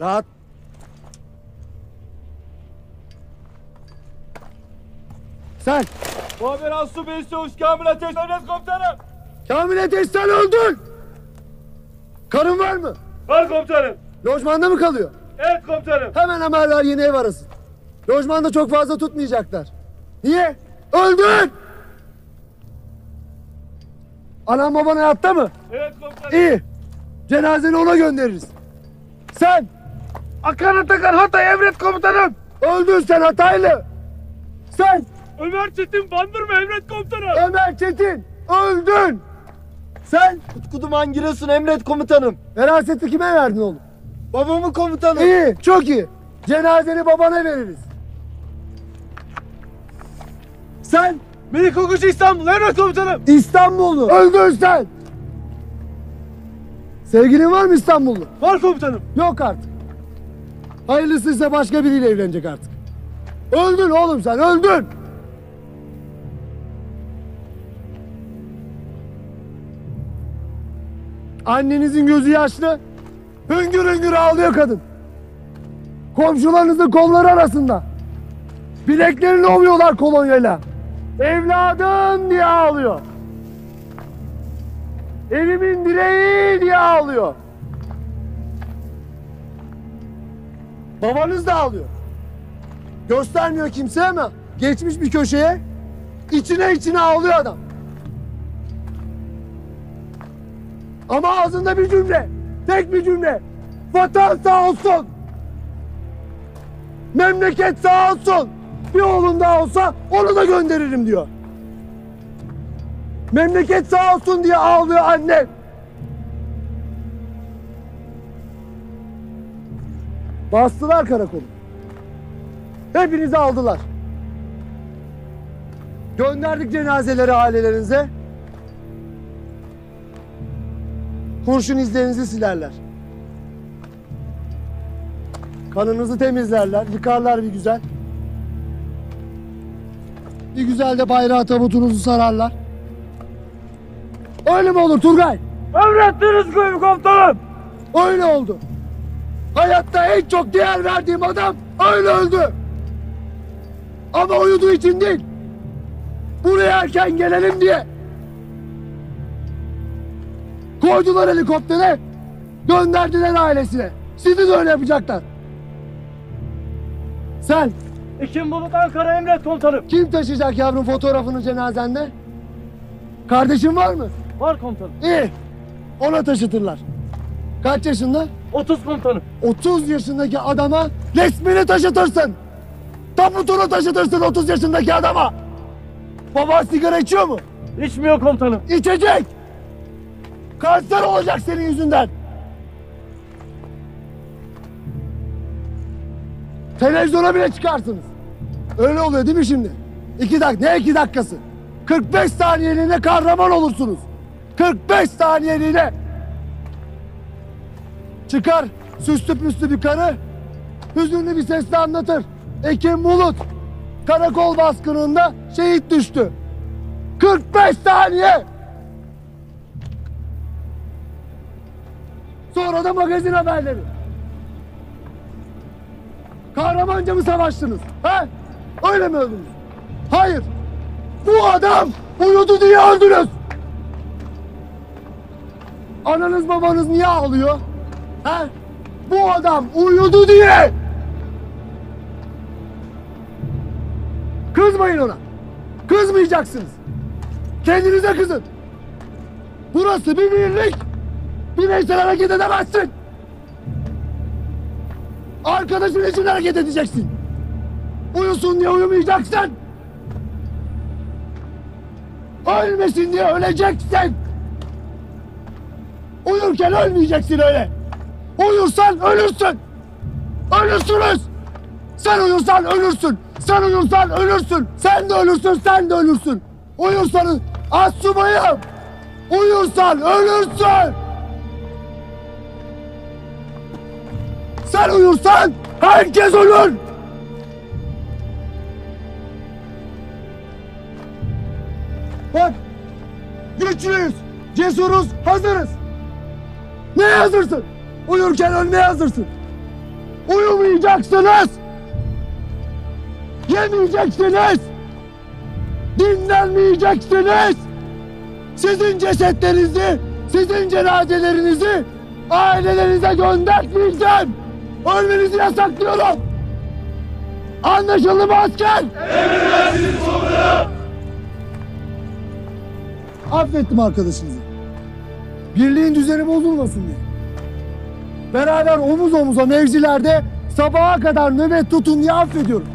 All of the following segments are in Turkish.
Rahat. Sen Muhabir Aslı Bey Çavuş Kamil Ateş Devlet Komutanım. Kamil Ateş sen öldün. Karın var mı? Var komutanım. Lojmanda mı kalıyor? Evet komutanım. Hemen haberler yeni ev arasın. Lojmanda çok fazla tutmayacaklar. Niye? Öldün! Anam baban hayatta mı? Evet komutanım. İyi. Cenazeni ona göndeririz. Sen Akan Atakan Hatay Emret Komutanım. öldün sen Hataylı. Sen Ömer Çetin Bandırma Emret Komutanım. Ömer Çetin öldün. Sen Utku Duman Giresun Emret Komutanım. veraseti kime verdin oğlum? Babamı komutanım. İyi, çok iyi. Cenazeni babana veririz. Sen Melik Okuş İstanbul Emret Komutanım. İstanbullu. Öldün sen. Sevgilin var mı İstanbullu? Var komutanım. Yok artık. Hayırlısıysa başka biriyle evlenecek artık. Öldün oğlum sen, öldün. Annenizin gözü yaşlı. Hüngür hüngür ağlıyor kadın. Komşularınızın kolları arasında. Bileklerini ovuyorlar kolonyayla. Evladım diye ağlıyor. Evimin direği diye ağlıyor. Babanız da ağlıyor. Göstermiyor kimse ama geçmiş bir köşeye içine içine ağlıyor adam. Ama ağzında bir cümle, tek bir cümle. Vatan sağ olsun. Memleket sağ olsun. Bir oğlum daha olsa onu da gönderirim diyor. Memleket sağ olsun diye ağlıyor anne. Bastılar karakolu. Hepinizi aldılar. Gönderdik cenazeleri ailelerinize. Kurşun izlerinizi silerler. Kanınızı temizlerler, yıkarlar bir güzel. Bir güzel de bayrağı tabutunuzu sararlar. Öyle mi olur Turgay? Emrettiniz komutanım. Öyle oldu. Hayatta en çok değer verdiğim adam öyle öldü. Ama uyuduğu için değil. Buraya erken gelelim diye. Koydular helikoptere, gönderdiler ailesine. Sizi de öyle yapacaklar. Sen Ekim Bulut Ankara Emret Komutanım. kim taşıyacak yavrum fotoğrafını cenazende? Kardeşin var mı? Var komutanım. İyi. Ona taşıtırlar. Kaç yaşında? 30 komutanım. 30 yaşındaki adama resmini taşıtırsın. Tabutunu taşıtırsın 30 yaşındaki adama. Baba sigara içiyor mu? İçmiyor komutanım. İçecek. Kanser olacak senin yüzünden. Televizyona bile çıkarsınız. Öyle oluyor değil mi şimdi? İki dakika, ne iki dakikası? 45 saniyeliğine kahraman olursunuz. 45 saniyeliğine. Çıkar süslü püslü bir karı, hüzünlü bir sesle anlatır. Ekim Bulut, karakol baskınında şehit düştü. 45 saniye! Sonra da magazin haberleri. Kahramanca mı savaştınız? He? Öyle mi öldünüz? Hayır. Bu adam uyudu diye öldünüz. Ananız babanız niye ağlıyor? He? Bu adam uyudu diye. Kızmayın ona. Kızmayacaksınız. Kendinize kızın. Burası bir birlik. Bireysel hareket edemezsin. Arkadaşın için hareket edeceksin. Uyusun diye uyumayacaksın. Ölmesin diye öleceksin. Uyurken ölmeyeceksin öyle. Uyursan ölürsün. Ölürsünüz. Sen uyursan ölürsün. Sen uyursan ölürsün. Sen de ölürsün, sen de ölürsün. Uyursanız az subayım. Uyursan ölürsün. Sen uyursan herkes ölür. Bak güçlüyüz, cesuruz, hazırız. Ne hazırsın? Uyurken ölmeye hazırsın. Uyumayacaksınız. Yemeyeceksiniz. Dinlenmeyeceksiniz. Sizin cesetlerinizi, sizin cenazelerinizi ailelerinize göndermeyeceğim. Ölmenizi yasaklıyorum. Anlaşıldı mı asker? Affettim arkadaşınızı. Birliğin düzeni bozulmasın diye. Beraber omuz omuza mevzilerde sabaha kadar nöbet tutun diye affediyorum.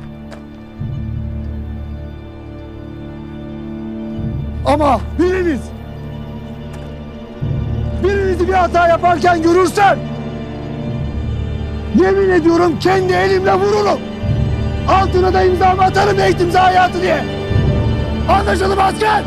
Ama biriniz birinizi bir hata yaparken görürsen yemin ediyorum kendi elimle vururum. Altına da imzamı atarım eğitim hayatı diye. Anlaşıldı mı asker?